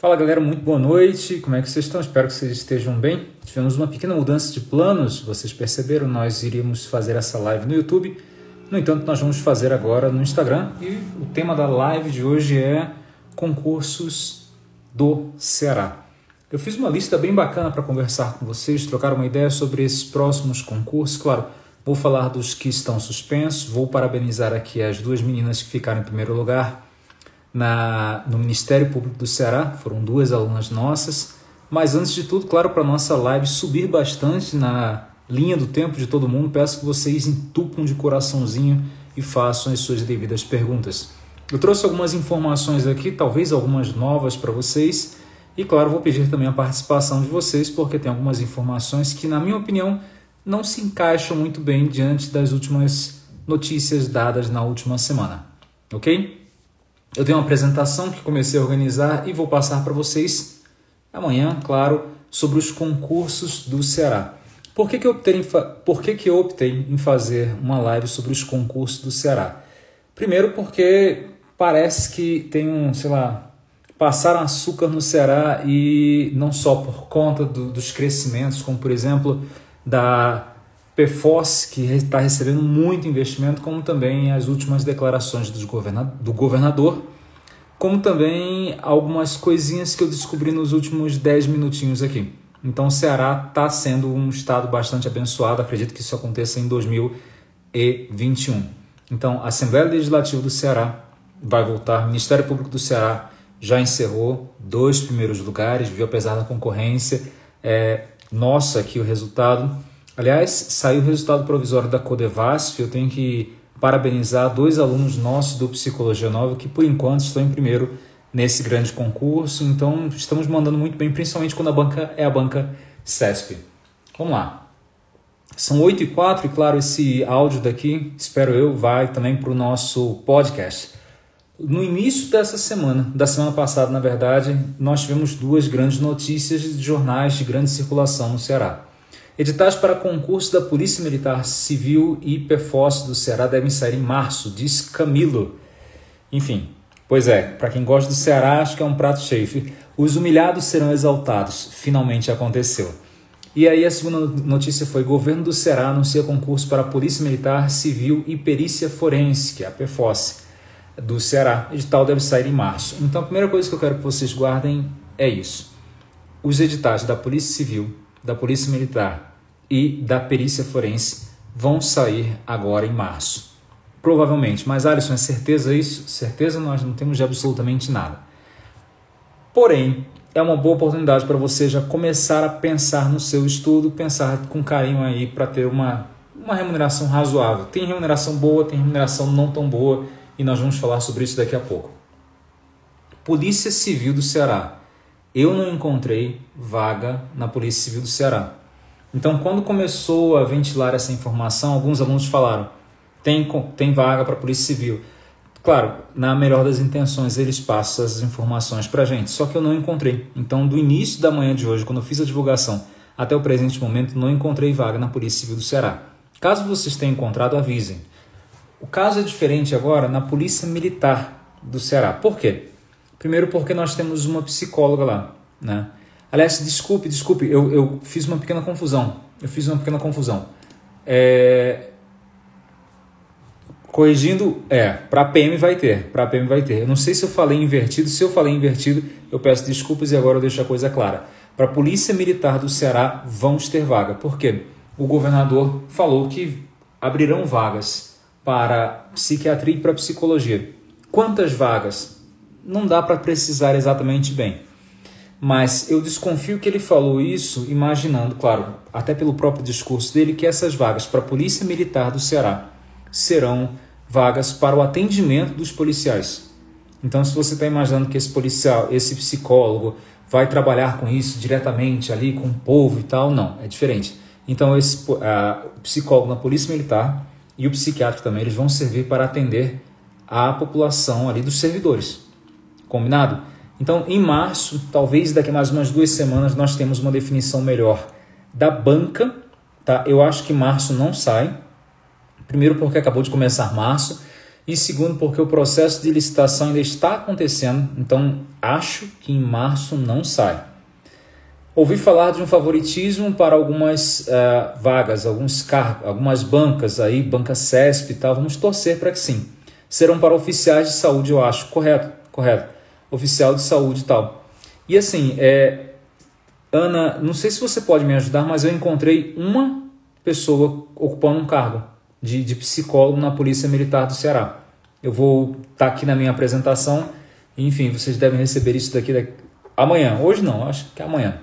Fala galera, muito boa noite. Como é que vocês estão? Espero que vocês estejam bem. Tivemos uma pequena mudança de planos, vocês perceberam, nós iríamos fazer essa live no YouTube. No entanto, nós vamos fazer agora no Instagram e o tema da live de hoje é concursos do Ceará. Eu fiz uma lista bem bacana para conversar com vocês, trocar uma ideia sobre esses próximos concursos. Claro, vou falar dos que estão suspensos, vou parabenizar aqui as duas meninas que ficaram em primeiro lugar na, no Ministério Público do Ceará, foram duas alunas nossas. Mas antes de tudo, claro, para nossa live subir bastante na linha do tempo de todo mundo, peço que vocês entupam de coraçãozinho e façam as suas devidas perguntas. Eu trouxe algumas informações aqui, talvez algumas novas para vocês, e claro, vou pedir também a participação de vocês, porque tem algumas informações que, na minha opinião, não se encaixam muito bem diante das últimas notícias dadas na última semana. Ok? Eu tenho uma apresentação que comecei a organizar e vou passar para vocês amanhã, claro, sobre os concursos do Ceará. Por que, que, eu optei em Por que, que eu optei em fazer uma live sobre os concursos do Ceará? Primeiro porque parece que tem um, sei lá, passaram açúcar no Ceará e não só por conta do, dos crescimentos, como por exemplo da PFOS, que está recebendo muito investimento, como também as últimas declarações do governador, como também algumas coisinhas que eu descobri nos últimos 10 minutinhos aqui. Então o Ceará está sendo um estado bastante abençoado, acredito que isso aconteça em 2021. Então a Assembleia Legislativa do Ceará vai voltar, o Ministério Público do Ceará já encerrou dois primeiros lugares, viu apesar da concorrência. É, nossa aqui o resultado Aliás, saiu o resultado provisório da Codevasf, eu tenho que parabenizar dois alunos nossos do Psicologia Nova que por enquanto estão em primeiro nesse grande concurso, então estamos mandando muito bem, principalmente quando a banca é a banca CESP. Vamos lá. São 8 e 4 e claro, esse áudio daqui, espero eu, vai também para o nosso podcast. No início dessa semana, da semana passada, na verdade, nós tivemos duas grandes notícias de jornais de grande circulação no Ceará. Editais para concurso da Polícia Militar Civil e PFOS do Ceará devem sair em março, diz Camilo. Enfim, pois é, para quem gosta do Ceará, acho que é um prato cheio. Os humilhados serão exaltados. Finalmente aconteceu. E aí a segunda notícia foi: governo do Ceará anuncia concurso para a Polícia Militar Civil e Perícia Forense, que é a PFOS do Ceará. Edital deve sair em março. Então a primeira coisa que eu quero que vocês guardem é isso. Os editais da Polícia Civil, da Polícia Militar e da perícia forense vão sair agora em março. Provavelmente, mas Alisson, é certeza isso? Certeza nós não temos de absolutamente nada. Porém, é uma boa oportunidade para você já começar a pensar no seu estudo, pensar com carinho aí para ter uma, uma remuneração razoável. Tem remuneração boa, tem remuneração não tão boa e nós vamos falar sobre isso daqui a pouco. Polícia Civil do Ceará. Eu não encontrei vaga na Polícia Civil do Ceará. Então, quando começou a ventilar essa informação, alguns alunos falaram: tem, tem vaga para a Polícia Civil. Claro, na melhor das intenções, eles passam essas informações para a gente, só que eu não encontrei. Então, do início da manhã de hoje, quando eu fiz a divulgação, até o presente momento, não encontrei vaga na Polícia Civil do Ceará. Caso vocês tenham encontrado, avisem. O caso é diferente agora na Polícia Militar do Ceará. Por quê? Primeiro, porque nós temos uma psicóloga lá, né? Aliás, desculpe, desculpe, eu, eu fiz uma pequena confusão. Eu fiz uma pequena confusão. É... Corrigindo, é, para PM vai ter, para PM vai ter. Eu não sei se eu falei invertido, se eu falei invertido, eu peço desculpas e agora eu deixo a coisa clara. Para a Polícia Militar do Ceará vamos ter vaga. Por quê? O governador falou que abrirão vagas para psiquiatria e para psicologia. Quantas vagas? Não dá para precisar exatamente bem mas eu desconfio que ele falou isso imaginando, claro, até pelo próprio discurso dele, que essas vagas para a Polícia Militar do Ceará serão vagas para o atendimento dos policiais. Então, se você está imaginando que esse policial, esse psicólogo, vai trabalhar com isso diretamente ali com o povo e tal, não, é diferente. Então, esse o psicólogo na Polícia Militar e o psiquiatra também, eles vão servir para atender a população ali dos servidores. Combinado? Então, em março, talvez daqui a mais umas duas semanas, nós temos uma definição melhor da banca. Tá? Eu acho que março não sai. Primeiro, porque acabou de começar março. E segundo, porque o processo de licitação ainda está acontecendo, então acho que em março não sai. Ouvi falar de um favoritismo para algumas uh, vagas, alguns cargos, algumas bancas aí, banca CESP e tal. Vamos torcer para que sim. Serão para oficiais de saúde, eu acho. Correto, correto. Oficial de saúde e tal. E assim, é, Ana, não sei se você pode me ajudar, mas eu encontrei uma pessoa ocupando um cargo de, de psicólogo na Polícia Militar do Ceará. Eu vou estar tá aqui na minha apresentação. Enfim, vocês devem receber isso daqui, daqui amanhã. Hoje não, acho que é amanhã,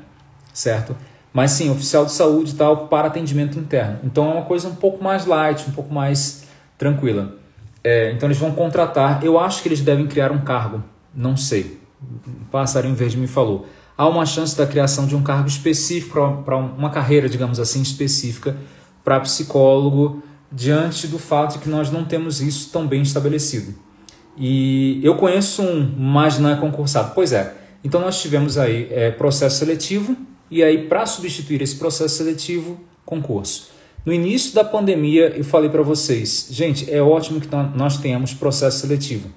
certo? Mas sim, oficial de saúde e tal para atendimento interno. Então é uma coisa um pouco mais light, um pouco mais tranquila. É, então eles vão contratar. Eu acho que eles devem criar um cargo. Não sei. O passarinho verde me falou. Há uma chance da criação de um cargo específico para uma carreira, digamos assim, específica para psicólogo diante do fato de que nós não temos isso tão bem estabelecido. E eu conheço um, mas não é concursado. Pois é. Então nós tivemos aí é, processo seletivo e aí para substituir esse processo seletivo, concurso. No início da pandemia eu falei para vocês, gente, é ótimo que nós tenhamos processo seletivo.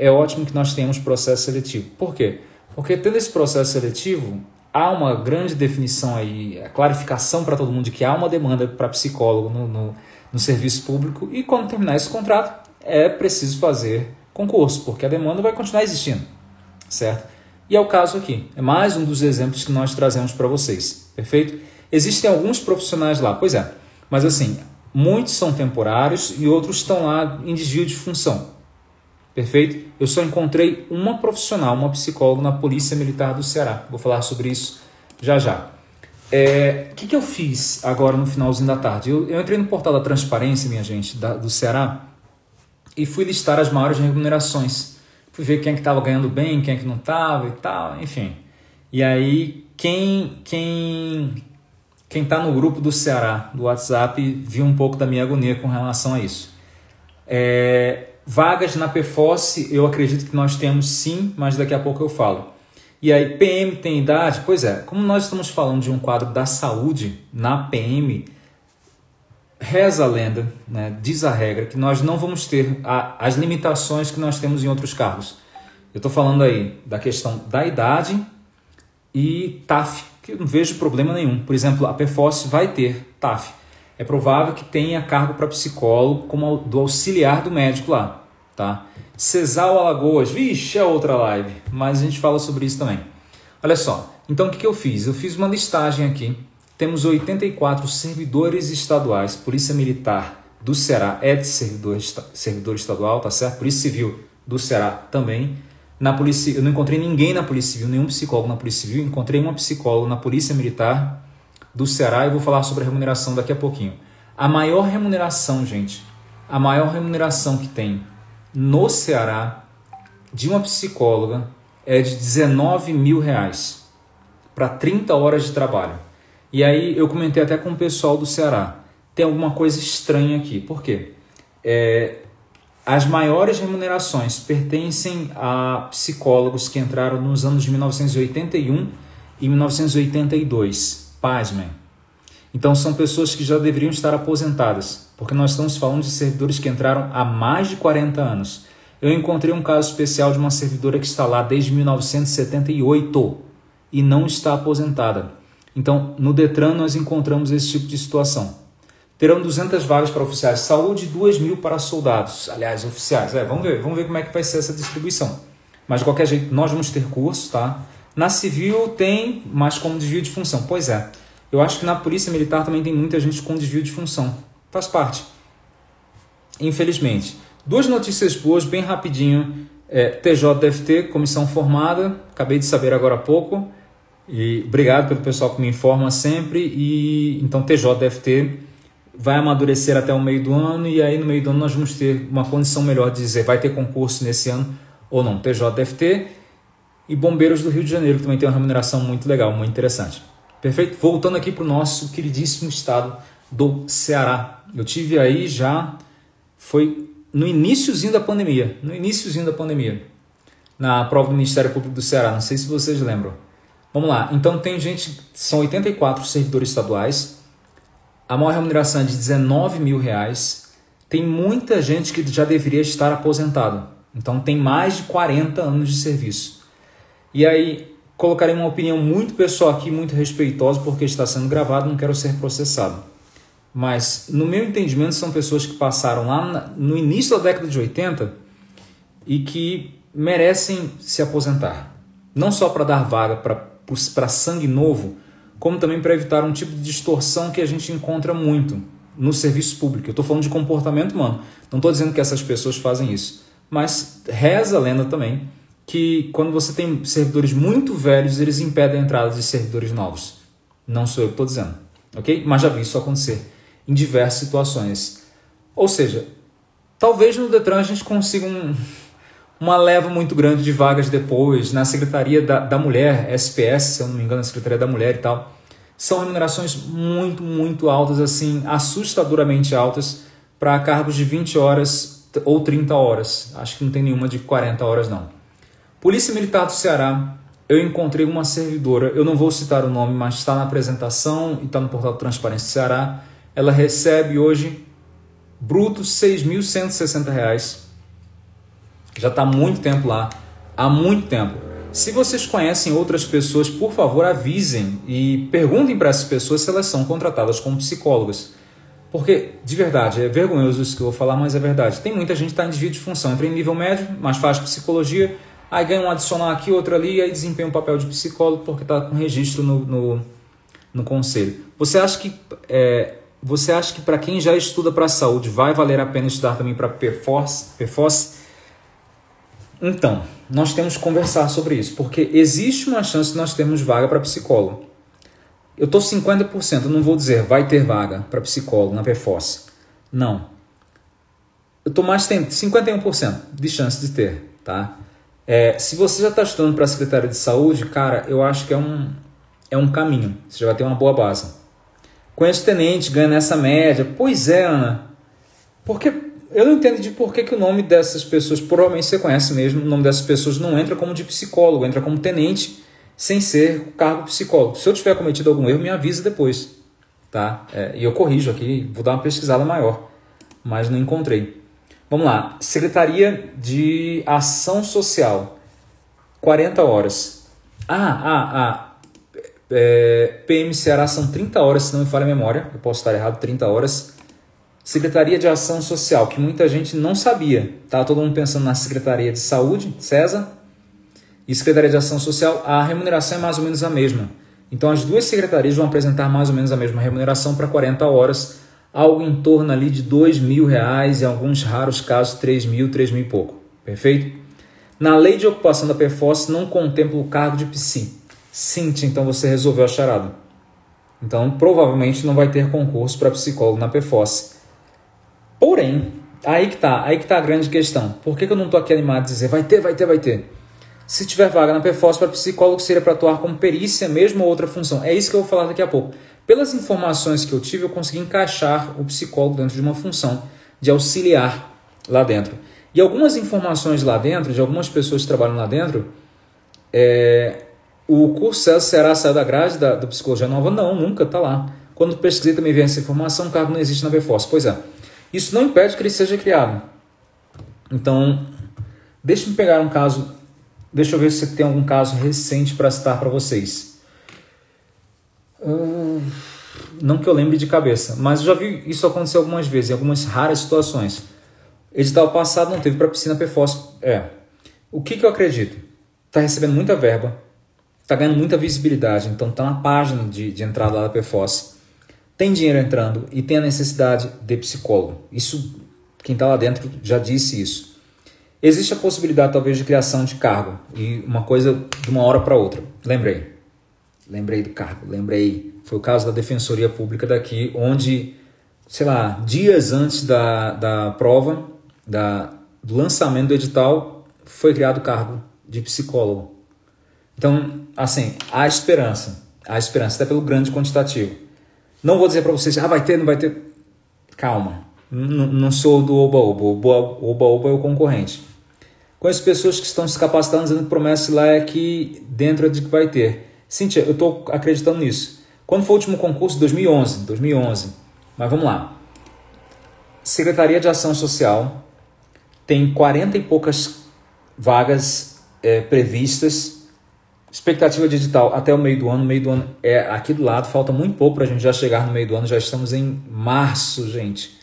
É ótimo que nós tenhamos processo seletivo. Por quê? Porque tendo esse processo seletivo, há uma grande definição aí, a clarificação para todo mundo de que há uma demanda para psicólogo no, no no serviço público e quando terminar esse contrato é preciso fazer concurso, porque a demanda vai continuar existindo, certo? E é o caso aqui, é mais um dos exemplos que nós trazemos para vocês, perfeito? Existem alguns profissionais lá, pois é, mas assim, muitos são temporários e outros estão lá em desvio de função, perfeito? Eu só encontrei uma profissional, uma psicóloga na Polícia Militar do Ceará, vou falar sobre isso já já. É, o que, que eu fiz agora no finalzinho da tarde? Eu, eu entrei no portal da transparência, minha gente, da, do Ceará, e fui listar as maiores remunerações. Fui ver quem é que estava ganhando bem, quem é que não estava e tal, enfim. E aí, quem quem quem está no grupo do Ceará, do WhatsApp, viu um pouco da minha agonia com relação a isso. É, vagas na PFOS, eu acredito que nós temos sim, mas daqui a pouco eu falo. E aí, PM tem idade? Pois é, como nós estamos falando de um quadro da saúde na PM, reza a lenda, né, diz a regra, que nós não vamos ter a, as limitações que nós temos em outros cargos. Eu estou falando aí da questão da idade e TAF, que eu não vejo problema nenhum. Por exemplo, a PFOS vai ter TAF. É provável que tenha cargo para psicólogo como do auxiliar do médico lá, tá? Cesal Alagoas, vixe, é outra live, mas a gente fala sobre isso também. Olha só, então o que, que eu fiz? Eu fiz uma listagem aqui. Temos 84 servidores estaduais, Polícia Militar do Ceará é de servidor, servidor estadual, tá certo? Polícia Civil do Ceará também. Na polícia, eu não encontrei ninguém na Polícia Civil, nenhum psicólogo na Polícia Civil, encontrei uma psicóloga na Polícia Militar do Ceará e vou falar sobre a remuneração daqui a pouquinho. A maior remuneração, gente, a maior remuneração que tem no Ceará de uma psicóloga é de 19 mil reais para 30 horas de trabalho. E aí eu comentei até com o pessoal do Ceará. Tem alguma coisa estranha aqui. Por quê? É, as maiores remunerações pertencem a psicólogos que entraram nos anos de 1981 e 1982. Pasmem. Então são pessoas que já deveriam estar aposentadas porque nós estamos falando de servidores que entraram há mais de 40 anos. Eu encontrei um caso especial de uma servidora que está lá desde 1978 e não está aposentada. Então, no Detran nós encontramos esse tipo de situação. Terão 200 vagas para oficiais de saúde e 2 mil para soldados. Aliás, oficiais. É, vamos ver, vamos ver como é que vai ser essa distribuição. Mas de qualquer jeito, nós vamos ter curso, tá? Na civil tem, mas como desvio de função. Pois é. Eu acho que na polícia militar também tem muita gente com desvio de função. Faz parte. Infelizmente. Duas notícias boas, bem rapidinho. É, TJDFT, comissão formada, acabei de saber agora há pouco. E obrigado pelo pessoal que me informa sempre. E então TJDFT vai amadurecer até o meio do ano e aí no meio do ano nós vamos ter uma condição melhor de dizer vai ter concurso nesse ano ou não. TJDFT e Bombeiros do Rio de Janeiro que também tem uma remuneração muito legal, muito interessante. Perfeito? Voltando aqui para o nosso queridíssimo estado do Ceará. Eu tive aí já foi no iníciozinho da pandemia, no iníciozinho da pandemia, na prova do Ministério Público do Ceará, não sei se vocês lembram. Vamos lá, então tem gente, são 84 servidores estaduais, a maior remuneração é de 19 mil reais, tem muita gente que já deveria estar aposentado. Então tem mais de 40 anos de serviço. E aí colocarei uma opinião muito pessoal aqui, muito respeitosa, porque está sendo gravado, não quero ser processado. Mas, no meu entendimento, são pessoas que passaram lá no início da década de 80 e que merecem se aposentar. Não só para dar vaga para sangue novo, como também para evitar um tipo de distorção que a gente encontra muito no serviço público. Eu estou falando de comportamento humano. Não estou dizendo que essas pessoas fazem isso. Mas reza a lenda também que quando você tem servidores muito velhos, eles impedem a entrada de servidores novos. Não sou eu que estou dizendo, ok? Mas já vi isso acontecer em diversas situações. Ou seja, talvez no Detran a gente consiga um, uma leva muito grande de vagas depois, na Secretaria da, da Mulher, SPS, se eu não me engano, a Secretaria da Mulher e tal. São remunerações muito, muito altas, assim, assustadoramente altas, para cargos de 20 horas ou 30 horas. Acho que não tem nenhuma de 40 horas, não. Polícia Militar do Ceará, eu encontrei uma servidora, eu não vou citar o nome, mas está na apresentação e está no portal Transparência do Ceará ela recebe hoje bruto R$ 6.160. Já está muito tempo lá, há muito tempo. Se vocês conhecem outras pessoas, por favor avisem e perguntem para essas pessoas se elas são contratadas como psicólogas. Porque, de verdade, é vergonhoso isso que eu vou falar, mas é verdade. Tem muita gente que está em desvio de função, entra em nível médio, mas faz psicologia, aí ganha um adicional aqui, outro ali, e aí desempenha um papel de psicólogo porque está com registro no, no, no, conselho. Você acha que é, você acha que para quem já estuda para a saúde vai valer a pena estudar também para PFOS? PFOS? Então, nós temos que conversar sobre isso, porque existe uma chance de nós termos vaga para psicólogo. Eu estou 50%, não vou dizer vai ter vaga para psicólogo na PFOS. Não. Eu estou mais tempo, 51% de chance de ter, tá? É, se você já está estudando para a Secretaria de Saúde, cara, eu acho que é um, é um caminho. Você já vai ter uma boa base. Conheço tenente, ganha nessa média. Pois é, Ana. Porque eu não entendo de por que, que o nome dessas pessoas, provavelmente você conhece mesmo, o nome dessas pessoas não entra como de psicólogo, entra como tenente, sem ser cargo psicólogo. Se eu tiver cometido algum erro, me avisa depois. Tá? É, e eu corrijo aqui, vou dar uma pesquisada maior, mas não encontrei. Vamos lá, Secretaria de Ação Social, 40 horas. Ah, ah, ah, é, PM Ceará são 30 horas, se não me falha a memória, eu posso estar errado, 30 horas. Secretaria de Ação Social, que muita gente não sabia. Tá todo mundo pensando na Secretaria de Saúde, César, e Secretaria de Ação Social, a remuneração é mais ou menos a mesma. Então as duas secretarias vão apresentar mais ou menos a mesma remuneração para 40 horas, algo em torno ali de dois mil reais, em alguns raros casos 3 mil, 3 mil e pouco. Perfeito? Na lei de ocupação da PFOS não contempla o cargo de psi. Cintia, então você resolveu a charada. Então, provavelmente não vai ter concurso para psicólogo na PFOS. Porém, aí que tá, aí que tá a grande questão. Por que, que eu não tô aqui animado a dizer vai ter, vai ter, vai ter? Se tiver vaga na PFOS para psicólogo, seria para atuar como perícia mesmo ou outra função. É isso que eu vou falar daqui a pouco. Pelas informações que eu tive, eu consegui encaixar o psicólogo dentro de uma função de auxiliar lá dentro. E algumas informações lá dentro, de algumas pessoas que trabalham lá dentro, é, o curso Será saiu da grade da, da Psicologia Nova? Não, nunca, está lá. Quando pesquisei também vi essa informação, o cargo não existe na BFOS. Pois é, isso não impede que ele seja criado. Então, deixe-me pegar um caso, deixa eu ver se tem algum caso recente para citar para vocês. Uh, não que eu lembre de cabeça, mas eu já vi isso acontecer algumas vezes, em algumas raras situações. Edital passado não teve para piscina PFOS. É. O que, que eu acredito? Está recebendo muita verba, está ganhando muita visibilidade, então está na página de, de entrada lá da PFOS. Tem dinheiro entrando e tem a necessidade de psicólogo. Isso, quem está lá dentro já disse isso. Existe a possibilidade, talvez, de criação de cargo e uma coisa de uma hora para outra. Lembrei. Lembrei do cargo, lembrei. Foi o caso da Defensoria Pública daqui, onde, sei lá, dias antes da, da prova, da, do lançamento do edital, foi criado o cargo de psicólogo. Então, assim, há esperança. Há esperança, até pelo grande quantitativo. Não vou dizer para vocês, ah, vai ter, não vai ter. Calma. Não sou do Oba-Oba. Oba-Oba é o concorrente. Conheço pessoas que estão se capacitando, dizendo que promessa lá é que dentro é de que vai ter. Cíntia, eu estou acreditando nisso. Quando foi o último concurso? 2011. 2011. Mas vamos lá. Secretaria de Ação Social tem 40 e poucas vagas é, previstas. Expectativa digital até o meio do ano. Meio do ano é aqui do lado, falta muito pouco para a gente já chegar no meio do ano. Já estamos em março, gente.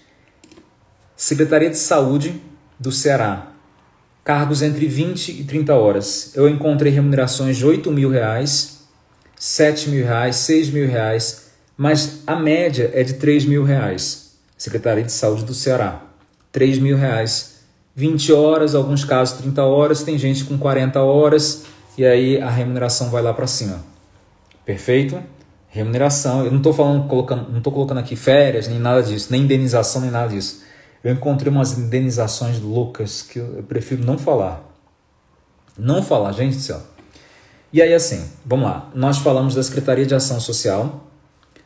Secretaria de Saúde do Ceará. Cargos entre 20 e 30 horas. Eu encontrei remunerações de 8 mil reais, 7 mil reais, 6 mil reais, mas a média é de 3 mil reais. Secretaria de Saúde do Ceará. 3 mil reais. 20 horas, alguns casos 30 horas, tem gente com 40 horas e aí a remuneração vai lá para cima. Perfeito? Remuneração, eu não estou falando, colocando, não estou colocando aqui férias, nem nada disso, nem indenização, nem nada disso. Eu encontrei umas indenizações loucas que eu prefiro não falar. Não falar, gente do céu. E aí, assim, vamos lá. Nós falamos da Secretaria de Ação Social,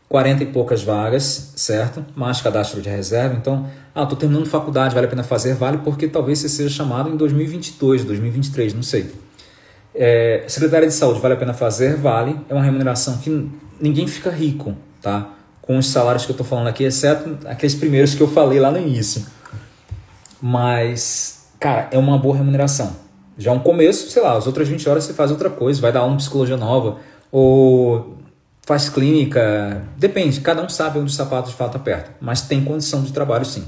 40 e poucas vagas, certo? Mais cadastro de reserva. Então, ah, estou terminando faculdade, vale a pena fazer? Vale, porque talvez você seja chamado em 2022, 2023, não sei. É, Secretaria de Saúde, vale a pena fazer? Vale. É uma remuneração que ninguém fica rico, tá? com os salários que eu estou falando aqui, exceto aqueles primeiros que eu falei lá no início. Mas, cara, é uma boa remuneração. Já é um começo, sei lá, as outras 20 horas você faz outra coisa, vai dar uma psicologia nova, ou faz clínica, depende, cada um sabe onde o sapato de fato aperta, mas tem condição de trabalho sim.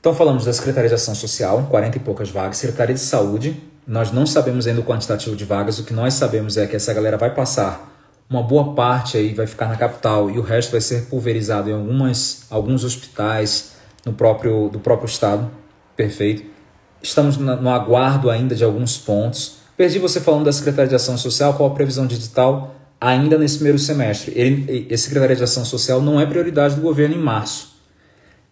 Então falamos da Secretaria de Ação Social, 40 e poucas vagas, Secretaria de Saúde, nós não sabemos ainda o quantitativo de vagas, o que nós sabemos é que essa galera vai passar uma boa parte aí vai ficar na capital e o resto vai ser pulverizado em algumas, alguns hospitais no próprio, do próprio estado. Perfeito. Estamos no aguardo ainda de alguns pontos. Perdi você falando da Secretaria de Ação Social, qual a previsão digital ainda nesse primeiro semestre. Ele, esse Secretaria de Ação Social não é prioridade do governo em março.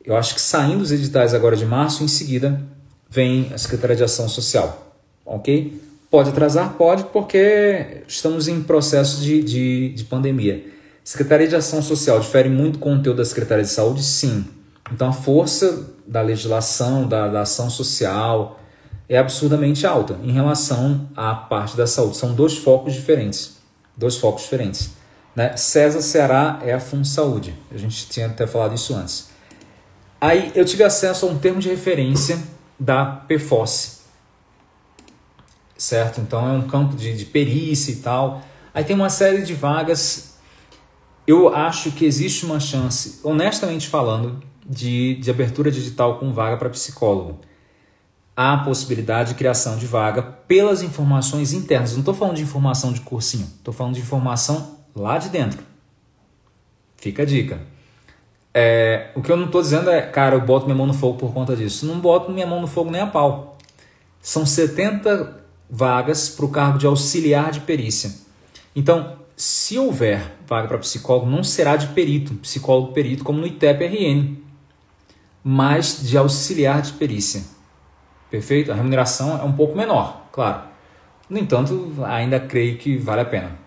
Eu acho que saindo os editais agora de março, em seguida vem a Secretaria de Ação Social. Ok? Pode atrasar? Pode, porque estamos em processo de, de, de pandemia. Secretaria de Ação Social difere muito com o conteúdo da Secretaria de Saúde? Sim. Então a força da legislação, da, da ação social, é absurdamente alta em relação à parte da saúde. São dois focos diferentes. Dois focos diferentes. Né? César Ceará é a Fundo Saúde. A gente tinha até falado isso antes. Aí eu tive acesso a um termo de referência da PFOS, certo? Então é um campo de, de perícia e tal. Aí tem uma série de vagas. Eu acho que existe uma chance, honestamente falando, de, de abertura digital com vaga para psicólogo. Há possibilidade de criação de vaga pelas informações internas. Não estou falando de informação de cursinho, estou falando de informação lá de dentro. Fica a dica. É, o que eu não estou dizendo é, cara, eu boto minha mão no fogo por conta disso. Não boto minha mão no fogo nem a pau. São 70 vagas para o cargo de auxiliar de perícia. Então, se houver vaga para psicólogo, não será de perito, psicólogo perito, como no ITEP-RN, mas de auxiliar de perícia. Perfeito? A remuneração é um pouco menor, claro. No entanto, ainda creio que vale a pena.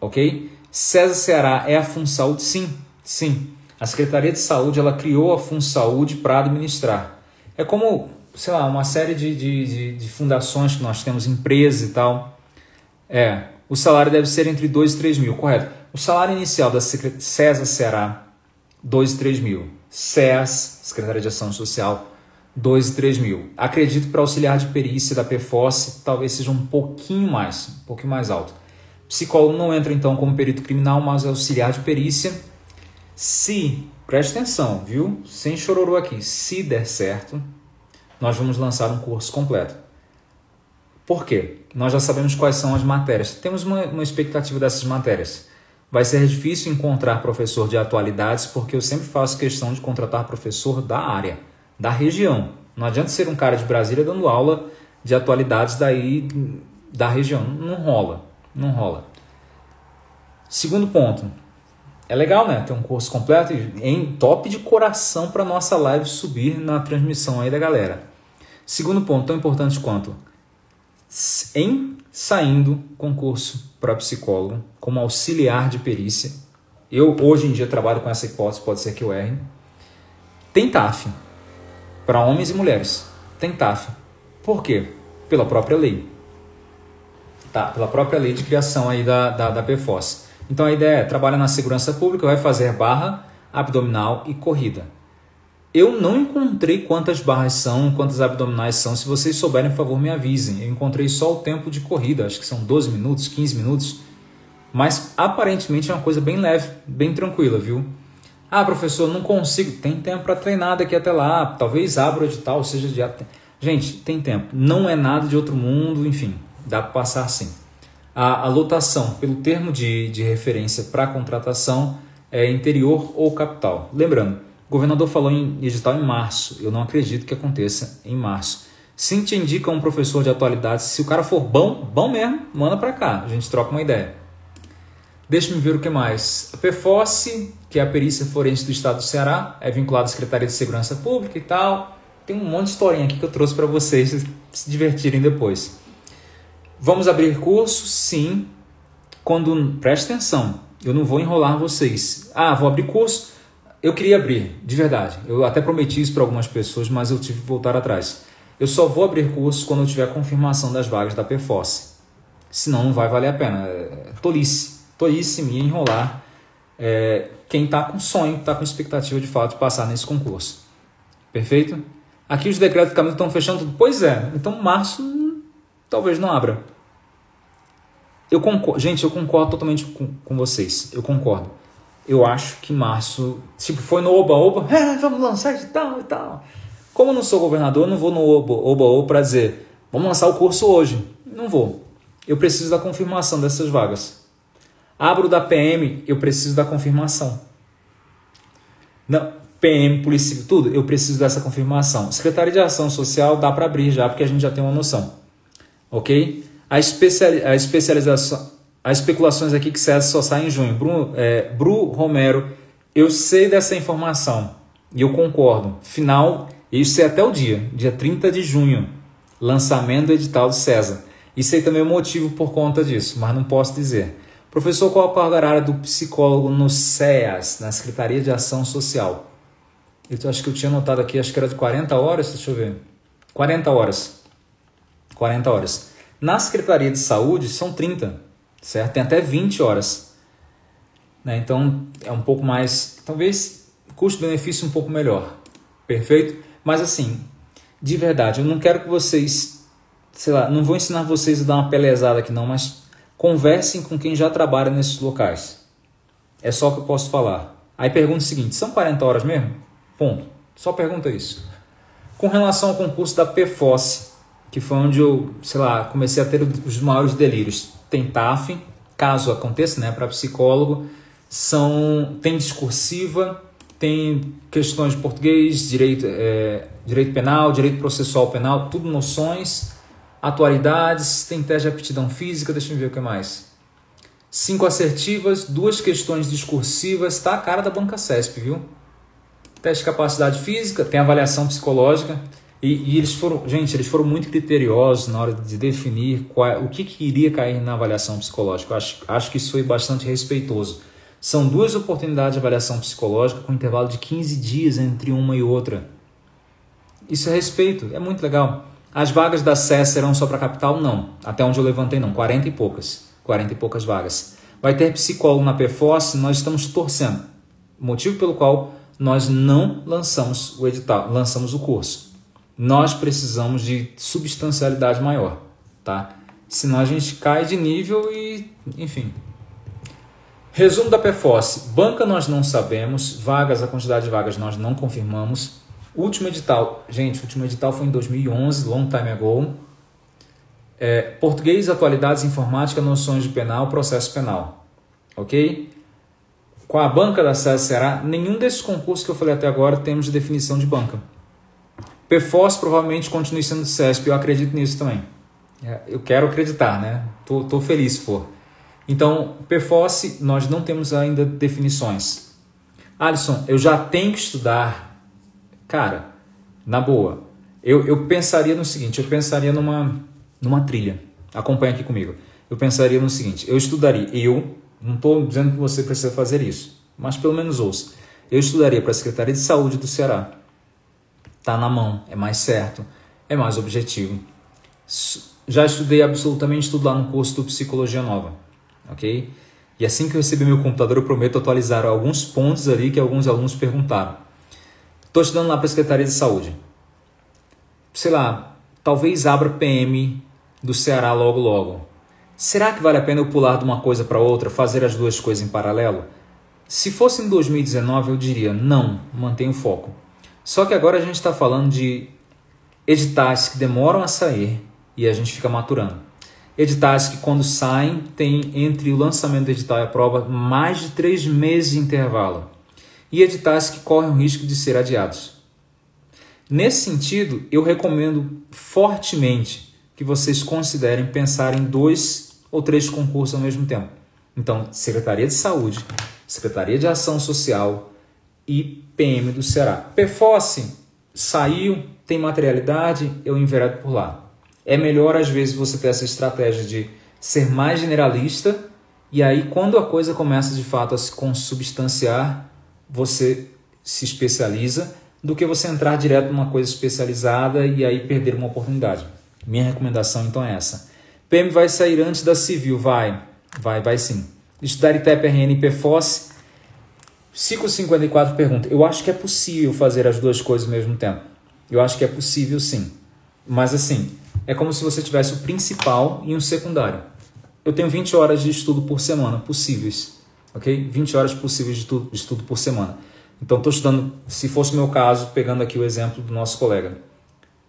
Ok? César Ceará é a FunSaúde? Sim, sim. A Secretaria de Saúde ela criou a FunSaúde para administrar. É como sei lá, uma série de, de, de, de fundações que nós temos, empresas e tal. É, o salário deve ser entre 2 e 3 mil, correto. O salário inicial da César será 2 e 3 mil. SES, Secretaria de Ação Social, 2 e 3 mil. Acredito para auxiliar de perícia da PFOS talvez seja um pouquinho mais, um pouquinho mais alto. Psicólogo não entra então como perito criminal, mas é auxiliar de perícia. Se, preste atenção, viu? Sem chororô aqui, se der certo, nós vamos lançar um curso completo. Por quê? Nós já sabemos quais são as matérias. Temos uma, uma expectativa dessas matérias. Vai ser difícil encontrar professor de atualidades porque eu sempre faço questão de contratar professor da área, da região. Não adianta ser um cara de Brasília dando aula de atualidades daí da região. Não rola, não rola. Segundo ponto, é legal, né? Ter um curso completo em top de coração para nossa live subir na transmissão aí da galera. Segundo ponto, tão importante quanto em saindo concurso para psicólogo como auxiliar de perícia, eu hoje em dia trabalho com essa hipótese, pode ser que eu erre. Tem TAF para homens e mulheres. Tem TAF. Por quê? Pela própria lei. Tá, pela própria lei de criação aí da, da, da PFOS. Então a ideia é trabalhar na segurança pública, vai fazer barra, abdominal e corrida. Eu não encontrei quantas barras são, quantas abdominais são. Se vocês souberem, por favor, me avisem. Eu encontrei só o tempo de corrida, acho que são 12 minutos, 15 minutos. Mas aparentemente é uma coisa bem leve, bem tranquila, viu? Ah, professor, não consigo. Tem tempo para treinar daqui até lá. Talvez abra o edital, seja de. Gente, tem tempo. Não é nada de outro mundo, enfim, dá para passar sim. A, a lotação, pelo termo de, de referência para contratação, é interior ou capital. Lembrando, o governador falou em edital em março. Eu não acredito que aconteça em março. Sim, te indica um professor de atualidade. Se o cara for bom, bom mesmo, manda para cá. A gente troca uma ideia. Deixa-me ver o que mais. A PFOS, que é a perícia forense do estado do Ceará, é vinculada à Secretaria de Segurança Pública e tal. Tem um monte de historinha aqui que eu trouxe para vocês se divertirem depois. Vamos abrir curso? Sim. Quando preste atenção, eu não vou enrolar vocês. Ah, vou abrir curso. Eu queria abrir, de verdade. Eu até prometi isso para algumas pessoas, mas eu tive que voltar atrás. Eu só vou abrir curso quando eu tiver a confirmação das vagas da PFOS. Senão não vai valer a pena. É tolice tolice minha enrolar é, quem está com sonho, está com expectativa de fato de passar nesse concurso. Perfeito? Aqui os decretos de caminho estão fechando tudo. Pois é, então março talvez não abra. Eu concordo, gente, eu concordo totalmente com, com vocês. Eu concordo. Eu acho que março, tipo, foi no Oba-Oba, é, vamos lançar e tal e tal. Como eu não sou governador, eu não vou no Oba-Oba para dizer, vamos lançar o curso hoje. Não vou. Eu preciso da confirmação dessas vagas. Abro da PM, eu preciso da confirmação. Não, PM, polícia, tudo, eu preciso dessa confirmação. Secretaria de Ação Social dá para abrir já, porque a gente já tem uma noção. Ok? A, especiali a especialização, as especulações aqui que César só sai em junho. Bruno, é, Bru Romero, eu sei dessa informação e eu concordo. Final, isso é até o dia, dia 30 de junho, lançamento do edital do César. E sei também o motivo por conta disso, mas não posso dizer. Professor, qual a carga horária do psicólogo no SEAS, na Secretaria de Ação Social? Eu acho que eu tinha notado aqui, acho que era de 40 horas, deixa eu ver. 40 horas. 40 horas. Na Secretaria de Saúde são 30, certo? Tem até 20 horas. Né? Então é um pouco mais, talvez custo-benefício um pouco melhor. Perfeito? Mas assim, de verdade, eu não quero que vocês, sei lá, não vou ensinar vocês a dar uma pelezada aqui não, mas Conversem com quem já trabalha nesses locais. É só o que eu posso falar. Aí pergunta o seguinte: são 40 horas mesmo? Ponto. Só pergunta isso. Com relação ao concurso da PFOS, que foi onde eu, sei lá, comecei a ter os maiores delírios. Tem TAF, caso aconteça, né, para psicólogo, são tem discursiva, tem questões de português, direito, é, direito penal, direito processual penal, tudo noções atualidades, tem teste de aptidão física, deixa eu ver o que mais. Cinco assertivas, duas questões discursivas, tá a cara da banca CESP, viu? Teste de capacidade física, tem avaliação psicológica. E, e, eles foram, gente, eles foram muito criteriosos na hora de definir qual, o que, que iria cair na avaliação psicológica. Eu acho, acho que isso foi bastante respeitoso. São duas oportunidades de avaliação psicológica com intervalo de 15 dias entre uma e outra. Isso é respeito, é muito legal. As vagas da SES serão só para capital? Não. Até onde eu levantei, não. 40 e poucas. 40 e poucas vagas. Vai ter psicólogo na PFOS? Nós estamos torcendo. Motivo pelo qual nós não lançamos o edital, lançamos o curso. Nós precisamos de substancialidade maior, tá? Senão a gente cai de nível e, enfim. Resumo da PFOS. Banca nós não sabemos, vagas, a quantidade de vagas nós não confirmamos. Último edital, gente, último edital foi em 2011, long time ago. É, português, atualidades, informática, noções de penal, processo penal. Ok? Com a banca da SES Ceará, nenhum desses concursos que eu falei até agora temos de definição de banca. PFOS provavelmente continue sendo CESP, eu acredito nisso também. É, eu quero acreditar, né? Tô, tô feliz se for. Então, PFOS, nós não temos ainda definições. Alisson, eu já tenho que estudar Cara, na boa, eu, eu pensaria no seguinte: eu pensaria numa, numa trilha. Acompanha aqui comigo. Eu pensaria no seguinte: eu estudaria, eu, não estou dizendo que você precisa fazer isso, mas pelo menos ouça. Eu estudaria para a Secretaria de Saúde do Ceará. Tá na mão, é mais certo, é mais objetivo. Já estudei absolutamente tudo lá no curso do Psicologia Nova, ok? E assim que eu receber meu computador, eu prometo atualizar alguns pontos ali que alguns alunos perguntaram. Estou estudando lá para a Secretaria de Saúde. Sei lá, talvez abra PM do Ceará logo logo. Será que vale a pena eu pular de uma coisa para outra, fazer as duas coisas em paralelo? Se fosse em 2019, eu diria não, mantenha o foco. Só que agora a gente está falando de editais que demoram a sair e a gente fica maturando. Editais que, quando saem, tem entre o lançamento do edital e a prova mais de três meses de intervalo. E editais que correm o risco de ser adiados. Nesse sentido, eu recomendo fortemente que vocês considerem pensar em dois ou três concursos ao mesmo tempo. Então, Secretaria de Saúde, Secretaria de Ação Social e PM do Ceará. PFOS saiu, tem materialidade, eu enveredo por lá. É melhor, às vezes, você ter essa estratégia de ser mais generalista e aí, quando a coisa começa de fato a se consubstanciar, você se especializa do que você entrar direto numa coisa especializada e aí perder uma oportunidade. Minha recomendação então é essa. PM vai sair antes da civil, vai, vai, vai sim. Estudar ITEP, RN e PFOS. Ciclo 54 pergunta: Eu acho que é possível fazer as duas coisas ao mesmo tempo. Eu acho que é possível sim. Mas assim, é como se você tivesse o principal e um secundário. Eu tenho 20 horas de estudo por semana possíveis, ok? 20 horas possíveis de de estudo por semana. Então, estou estudando, se fosse o meu caso, pegando aqui o exemplo do nosso colega,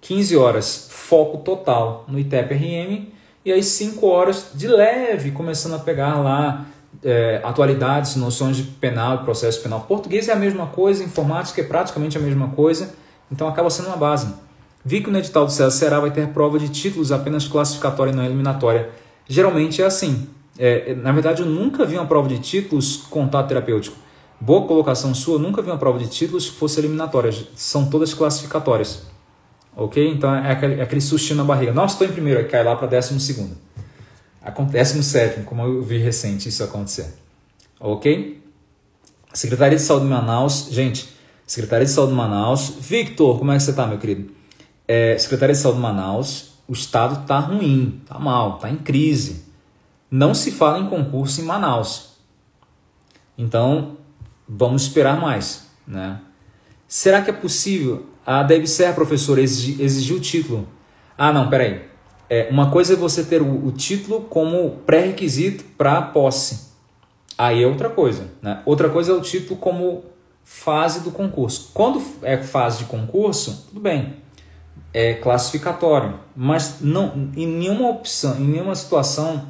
15 horas foco total no ITEP-RM e aí 5 horas de leve, começando a pegar lá é, atualidades, noções de penal, processo penal. Português é a mesma coisa, informática é praticamente a mesma coisa, então acaba sendo uma base. Vi que no edital do César Será vai ter prova de títulos apenas classificatória e não eliminatória. Geralmente é assim. É, na verdade, eu nunca vi uma prova de títulos contato terapêutico. Boa colocação sua, nunca vi uma prova de títulos que fosse eliminatória. São todas classificatórias. Ok? Então é aquele, é aquele na barriga. Nossa, estou em primeiro, aí cai lá para décimo segundo. Décimo sétimo, como eu vi recente isso acontecer. Ok? Secretaria de Saúde de Manaus. Gente, Secretaria de Saúde de Manaus. Victor, como é que você está, meu querido? É, Secretaria de Saúde de Manaus. O estado está ruim, está mal, está em crise. Não se fala em concurso em Manaus. Então, vamos esperar mais. Né? Será que é possível? A DebSer, professor, exigir o título. Ah, não, peraí. É, uma coisa é você ter o, o título como pré-requisito para a posse. Aí é outra coisa. Né? Outra coisa é o título como fase do concurso. Quando é fase de concurso, tudo bem, é classificatório, mas não em nenhuma opção, em nenhuma situação,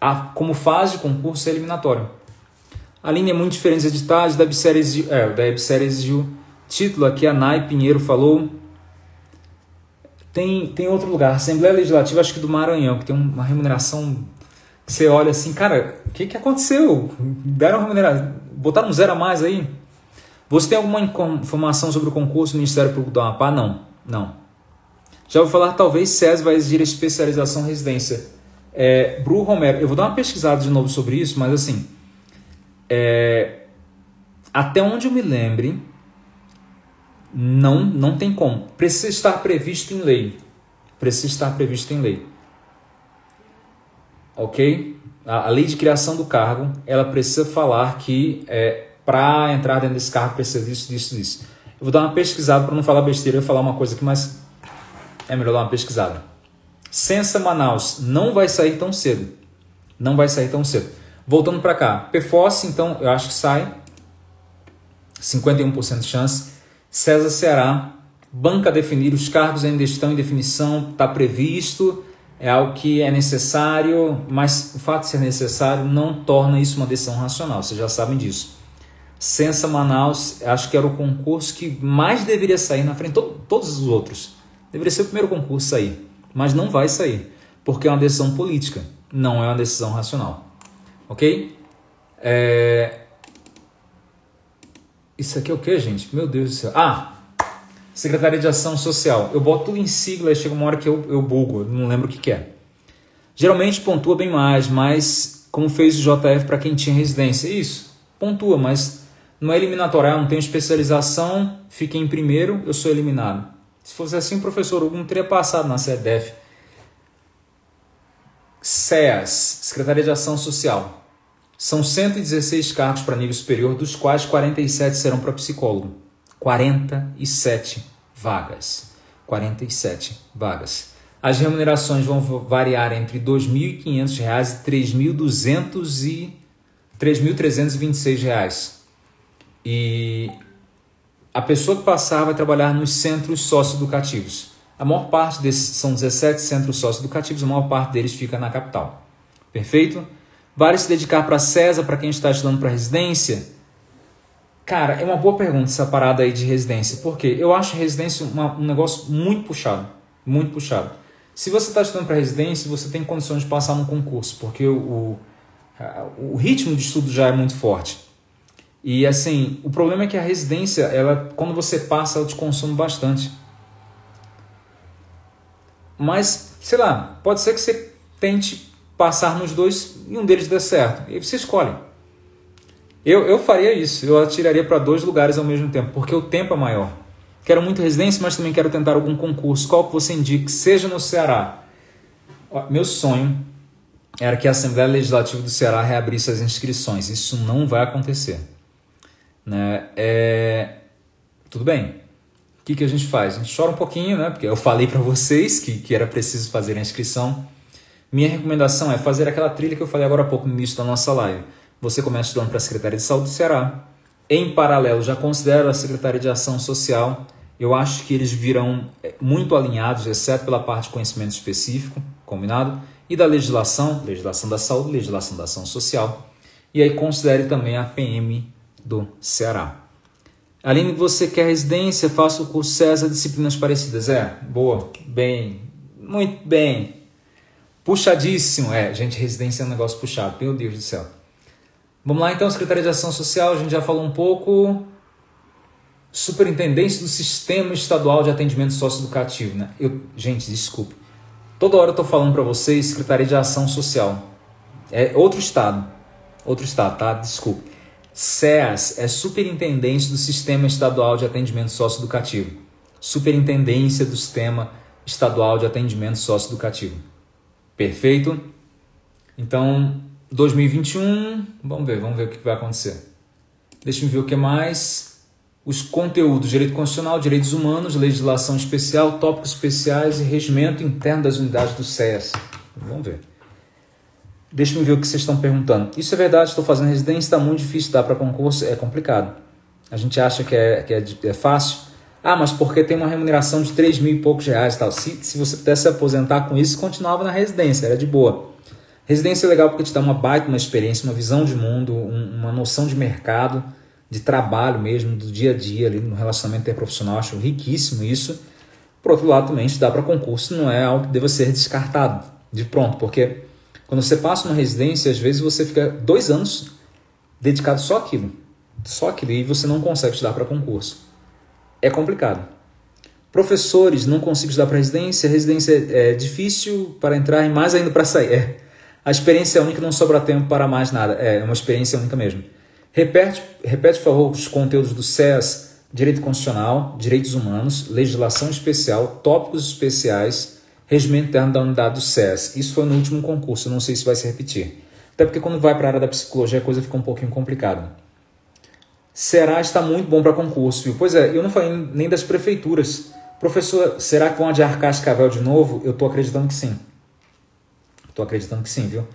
a, como fase de concurso é eliminatório. A linha é muito diferente dos editais, da Websérie exigiu, é, da Websérie exigiu título, aqui a Nai Pinheiro falou. Tem, tem outro lugar, Assembleia Legislativa, acho que do Maranhão, que tem uma remuneração que você olha assim, cara, o que, que aconteceu? Deram remuneração, botaram um zero a mais aí? Você tem alguma informação sobre o concurso do Ministério Público do Amapá? Não, não. Já vou falar, talvez SES vai exigir especialização em residência. É, Bru Romero, eu vou dar uma pesquisada de novo sobre isso, mas assim, é, até onde eu me lembre, não, não tem como. Precisa estar previsto em lei. Precisa estar previsto em lei. Ok? A, a lei de criação do cargo, ela precisa falar que é, para entrar dentro desse cargo precisa disso, disso, disso. Eu vou dar uma pesquisada para não falar besteira, vou falar uma coisa aqui, mas é melhor dar uma pesquisada. Censa Manaus não vai sair tão cedo. Não vai sair tão cedo. Voltando para cá, PFOS, então, eu acho que sai. 51% de chance. César Ceará, banca definir, os cargos ainda estão em definição, está previsto, é algo que é necessário, mas o fato de ser necessário não torna isso uma decisão racional, vocês já sabem disso. Censa Manaus, acho que era o concurso que mais deveria sair na frente de todos os outros. Deveria ser o primeiro concurso a sair, mas não vai sair, porque é uma decisão política, não é uma decisão racional. Ok? É... Isso aqui é o que, gente? Meu Deus do céu. Ah! Secretaria de Ação Social. Eu boto tudo em sigla e chega uma hora que eu, eu bugo, eu não lembro o que, que é. Geralmente pontua bem mais, mas como fez o JF para quem tinha residência. Isso, pontua, mas não é eliminatório. não tenho especialização, fiquei em primeiro, eu sou eliminado. Se fosse assim, o professor Hugo não teria passado na CEDEF. SEAS, Secretaria de Ação Social. São 116 cargos para nível superior, dos quais 47 serão para psicólogo. 47 vagas. 47 vagas. As remunerações vão variar entre R$ 2.500 e R$ 3.326. E a pessoa que passar vai trabalhar nos centros socioeducativos. A maior parte desses são 17 centros socioeducativos, a maior parte deles fica na capital. Perfeito? Vale se dedicar para CESA para quem está estudando para residência? Cara, é uma boa pergunta essa parada aí de residência, porque eu acho residência uma, um negócio muito puxado, muito puxado. Se você está estudando para residência, você tem condições de passar no concurso, porque o, o, o ritmo de estudo já é muito forte. E assim, o problema é que a residência, ela, quando você passa, ela te consome bastante. Mas, sei lá, pode ser que você tente passar nos dois e um deles dê certo. E você escolhe. Eu, eu faria isso, eu atiraria para dois lugares ao mesmo tempo, porque o tempo é maior. Quero muito residência, mas também quero tentar algum concurso. Qual que você indique? Seja no Ceará. Meu sonho era que a Assembleia Legislativa do Ceará reabrisse as inscrições. Isso não vai acontecer. Né? É... Tudo bem. O que, que a gente faz? A gente chora um pouquinho, né? porque eu falei para vocês que, que era preciso fazer a inscrição. Minha recomendação é fazer aquela trilha que eu falei agora há pouco no início da nossa live você começa estudando para a Secretaria de Saúde do Ceará. Em paralelo, já considero a Secretaria de Ação Social. Eu acho que eles virão eh, muito alinhados, exceto pela parte de conhecimento específico, combinado? E da legislação, legislação da saúde, legislação da ação social. E aí considere também a PM do Ceará. Além de você quer residência, faça o curso César Disciplinas Parecidas. É, boa, bem, muito bem. Puxadíssimo. É, gente, residência é um negócio puxado, meu Deus do céu. Vamos lá então, Secretaria de Ação Social, a gente já falou um pouco. Superintendência do Sistema Estadual de Atendimento Socioeducativo, né? Eu, gente, desculpe. Toda hora eu estou falando para vocês Secretaria de Ação Social. É outro estado. Outro estado, tá? Desculpe. SEAS é Superintendência do Sistema Estadual de Atendimento Socioeducativo. Superintendência do Sistema Estadual de Atendimento Socioeducativo. Perfeito? Então, 2021, vamos ver, vamos ver o que vai acontecer. Deixa eu ver o que mais. Os conteúdos, direito constitucional, direitos humanos, legislação especial, tópicos especiais e regimento interno das unidades do SES. Vamos ver. Deixa eu ver o que vocês estão perguntando. Isso é verdade, estou fazendo residência, está muito difícil dar para concurso, é complicado. A gente acha que é, que é, é fácil. Ah, mas porque tem uma remuneração de 3 mil e poucos reais e tal. Se, se você pudesse se aposentar com isso, continuava na residência, era de boa. Residência é legal porque te dá uma baita uma experiência, uma visão de mundo, um, uma noção de mercado, de trabalho mesmo, do dia a dia ali no relacionamento interprofissional. Acho riquíssimo isso. Por outro lado, também dá para concurso, não é algo que deva ser descartado de pronto, porque quando você passa uma residência, às vezes você fica dois anos dedicado só àquilo, só aquilo, e você não consegue estudar para concurso. É complicado. Professores não conseguem estudar para residência, residência é difícil para entrar e mais ainda para sair. É a experiência é única não sobra tempo para mais nada. É, é uma experiência única mesmo. Repete, repete, por favor, os conteúdos do SES, Direito Constitucional, Direitos Humanos, Legislação Especial, Tópicos Especiais, Regimento Interno da Unidade do SES. Isso foi no último concurso, não sei se vai se repetir. Até porque quando vai para a área da psicologia a coisa fica um pouquinho complicada. Será está muito bom para concurso, viu? Pois é, eu não falei nem das prefeituras. Professor, será que vão adiar Cascavel de novo? Eu estou acreditando que sim. Tô acreditando que sim, viu?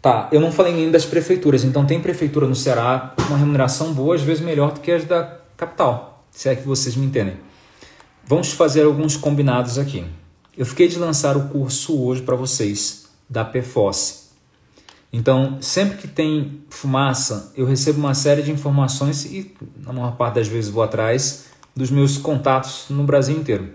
Tá, eu não falei nem das prefeituras, então tem prefeitura no Ceará com uma remuneração boa, às vezes melhor do que as da capital, se é que vocês me entendem. Vamos fazer alguns combinados aqui. Eu fiquei de lançar o curso hoje para vocês da PFOS. Então, sempre que tem fumaça, eu recebo uma série de informações e, na maior parte das vezes, vou atrás dos meus contatos no Brasil inteiro.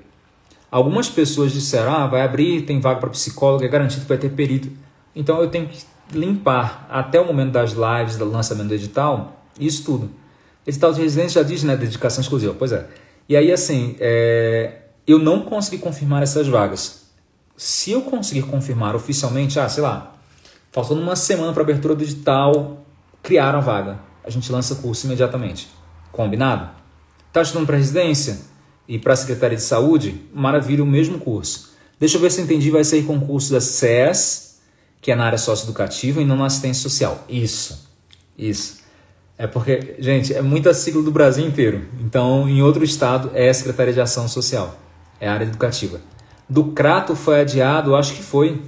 Algumas pessoas disseram, ah, vai abrir, tem vaga para psicólogo, é garantido que vai ter perito. Então eu tenho que limpar até o momento das lives, do lançamento do edital, isso tudo. Edital de residência já diz, né, dedicação exclusiva, pois é. E aí, assim, é, eu não consegui confirmar essas vagas. Se eu conseguir confirmar oficialmente, ah, sei lá, faltando uma semana para abertura do edital, criaram a vaga. A gente lança curso imediatamente. Combinado? Tá estudando para residência? e para a Secretaria de Saúde, maravilha, o mesmo curso. Deixa eu ver se eu entendi, vai ser concurso da SES, que é na área socioeducativa e não na assistência social. Isso, isso. É porque, gente, é muita sigla do Brasil inteiro. Então, em outro estado é a Secretaria de Ação Social, é a área educativa. Do Crato foi adiado, acho que foi.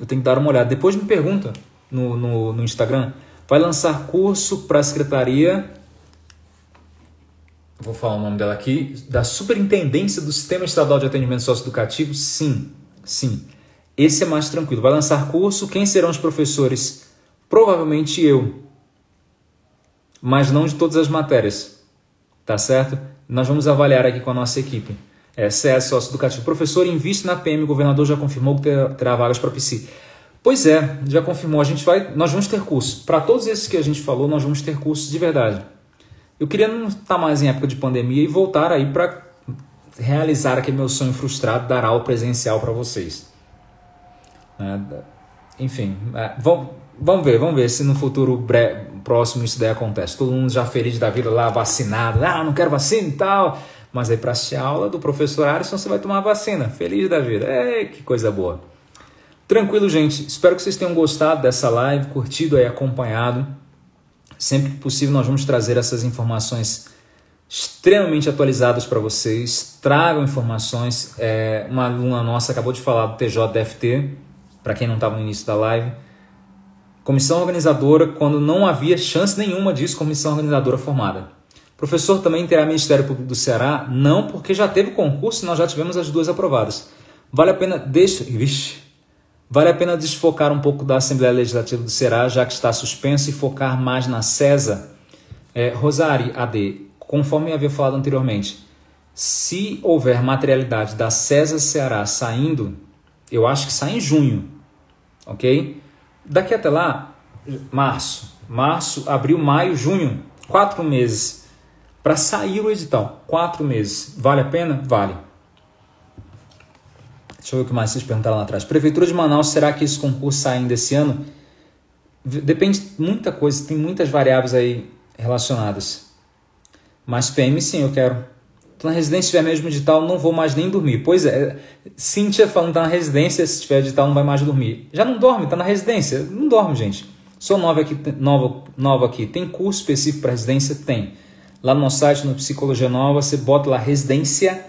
Eu tenho que dar uma olhada. Depois me pergunta no, no, no Instagram. Vai lançar curso para a Secretaria. Vou falar o nome dela aqui. Da Superintendência do Sistema Estadual de Atendimento Socioeducativo? Sim, sim. Esse é mais tranquilo. Vai lançar curso. Quem serão os professores? Provavelmente eu. Mas não de todas as matérias. Tá certo? Nós vamos avaliar aqui com a nossa equipe. É, CS Socioeducativo. Professor, investe na PM. O governador já confirmou que terá vagas para PC. Pois é, já confirmou. A gente vai, nós vamos ter curso. Para todos esses que a gente falou, nós vamos ter cursos de verdade. Eu queria não estar mais em época de pandemia e voltar aí para realizar aquele meu sonho frustrado, dar aula presencial para vocês. É, enfim, é, vamos, vamos ver, vamos ver se no futuro próximo isso daí acontece. Todo mundo já feliz da vida lá, vacinado, ah, não quero vacina e tal. Mas aí para a aula do professor Alisson você vai tomar vacina, feliz da vida. É, que coisa boa. Tranquilo, gente. Espero que vocês tenham gostado dessa live, curtido e acompanhado. Sempre que possível, nós vamos trazer essas informações extremamente atualizadas para vocês. Tragam informações. É, uma aluna nossa acabou de falar do TJDFT, para quem não estava no início da live. Comissão organizadora, quando não havia chance nenhuma disso, comissão organizadora formada. Professor também terá Ministério Público do Ceará? Não, porque já teve concurso e nós já tivemos as duas aprovadas. Vale a pena. Deixa. Vixe, Vale a pena desfocar um pouco da Assembleia Legislativa do Ceará, já que está suspenso, e focar mais na CESA. É, Rosari AD, conforme eu havia falado anteriormente, se houver materialidade da CESA Ceará saindo, eu acho que sai em junho, ok? Daqui até lá, março, março, abril, maio, junho, quatro meses para sair o edital, quatro meses. Vale a pena? Vale. Deixa eu ver o que mais vocês perguntaram lá atrás. Prefeitura de Manaus, será que esse concurso sai ainda esse ano? Depende de muita coisa, tem muitas variáveis aí relacionadas. Mas PM sim, eu quero. Tô na residência, se tiver mesmo digital, não vou mais nem dormir. Pois é, Cíntia falando tá na residência, se tiver digital não vai mais dormir. Já não dorme, tá na residência. Não dorme, gente. Sou nova aqui, nova, nova aqui. Tem curso específico para residência? Tem. Lá no nosso site, no Psicologia Nova, você bota lá residência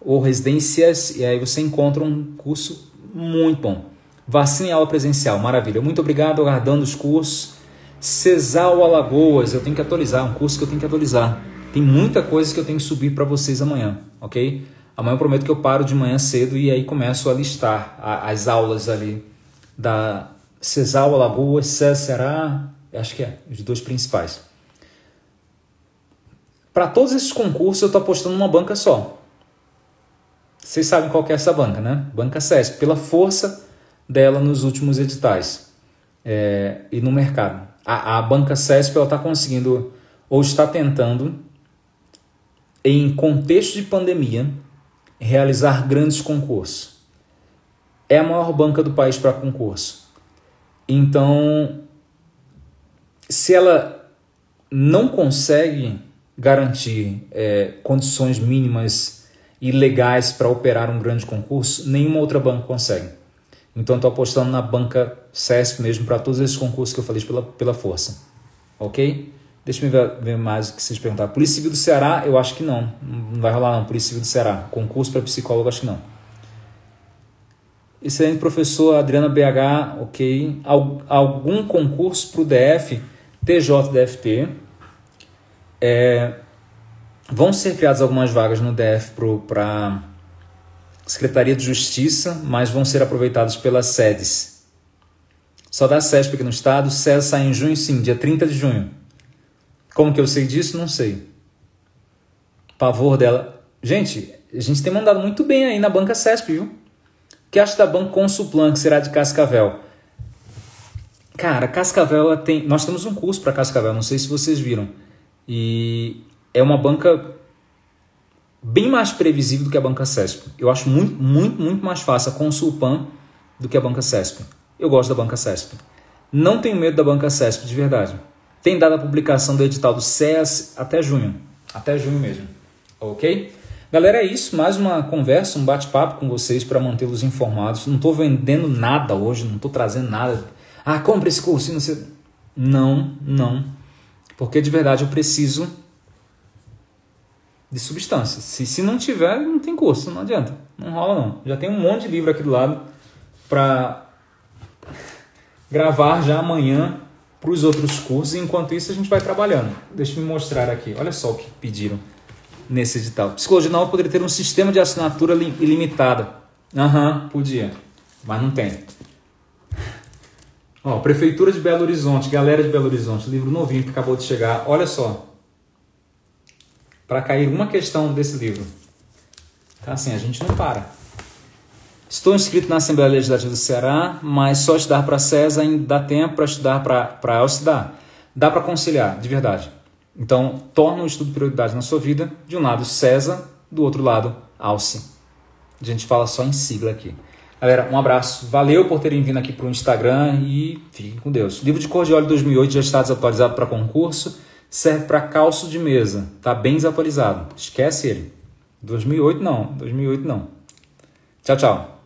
ou residências e aí você encontra um curso muito bom. Vacina e aula presencial, maravilha. Muito obrigado, aguardando os cursos. Cesal Alagoas, eu tenho que atualizar, um curso que eu tenho que atualizar. Tem muita coisa que eu tenho que subir para vocês amanhã, ok? Amanhã eu prometo que eu paro de manhã cedo e aí começo a listar as aulas ali da Cesal Alagoas, Ceará, acho que é, os dois principais. Para todos esses concursos eu estou apostando numa banca só. Vocês sabem qual é essa banca, né? Banca CESP, pela força dela nos últimos editais é, e no mercado. A, a banca CESP está conseguindo ou está tentando, em contexto de pandemia, realizar grandes concursos. É a maior banca do país para concurso. Então, se ela não consegue garantir é, condições mínimas e legais para operar um grande concurso, nenhuma outra banca consegue. Então estou apostando na banca CESP mesmo para todos esses concursos que eu falei pela, pela força. Ok? Deixa eu ver, mais o que vocês perguntaram. Polícia Civil do Ceará, eu acho que não. Não vai rolar não. Polícia Civil do Ceará. Concurso para psicólogo, acho que não. Excelente professor Adriana BH, ok. Algum concurso para o DF, TJDFT. É, Vão ser criadas algumas vagas no DF para Secretaria de Justiça, mas vão ser aproveitadas pelas sedes. Só da SESP aqui no estado, SES sai em junho sim, dia 30 de junho. Como que eu sei disso? Não sei. Pavor dela. Gente, a gente tem mandado muito bem aí na banca CESP, viu? O que acha da banca Consuplan, que será de Cascavel? Cara, Cascavel tem. Nós temos um curso para Cascavel, não sei se vocês viram. E é uma banca bem mais previsível do que a banca CESP. Eu acho muito, muito, muito mais fácil a Consulpan do que a banca CESP. Eu gosto da banca CESP. Não tenho medo da banca CESP, de verdade. Tem dado a publicação do edital do SES até junho. Até junho mesmo. Ok? Galera, é isso. Mais uma conversa, um bate-papo com vocês para mantê-los informados. Não estou vendendo nada hoje, não estou trazendo nada. Ah, compre esse curso. Não, não. Porque de verdade eu preciso de substância. Se, se não tiver, não tem curso, não adianta. Não rola não. Já tem um monte de livro aqui do lado para gravar já amanhã para os outros cursos. Enquanto isso, a gente vai trabalhando. Deixa eu mostrar aqui. Olha só o que pediram nesse edital. Psicologia nova poderia ter um sistema de assinatura ilimitada. Aham, uhum, podia. Mas não tem. Ó, Prefeitura de Belo Horizonte, galera de Belo Horizonte, livro novinho que acabou de chegar. Olha só. Para cair uma questão desse livro. Tá assim, a gente não para. Estou inscrito na Assembleia Legislativa do Ceará, mas só estudar para CESA ainda dá tempo para estudar para ELSE dá. Para conciliar, de verdade. Então, torna o estudo prioridade na sua vida. De um lado, CESA, do outro lado, ALCE. A gente fala só em sigla aqui. Galera, um abraço. Valeu por terem vindo aqui para o Instagram e fiquem com Deus. livro de cor de óleo 2008 já está desatualizado para concurso. Serve para calço de mesa. Está bem desatualizado. Esquece ele. 2008 não. 2008 não. Tchau, tchau.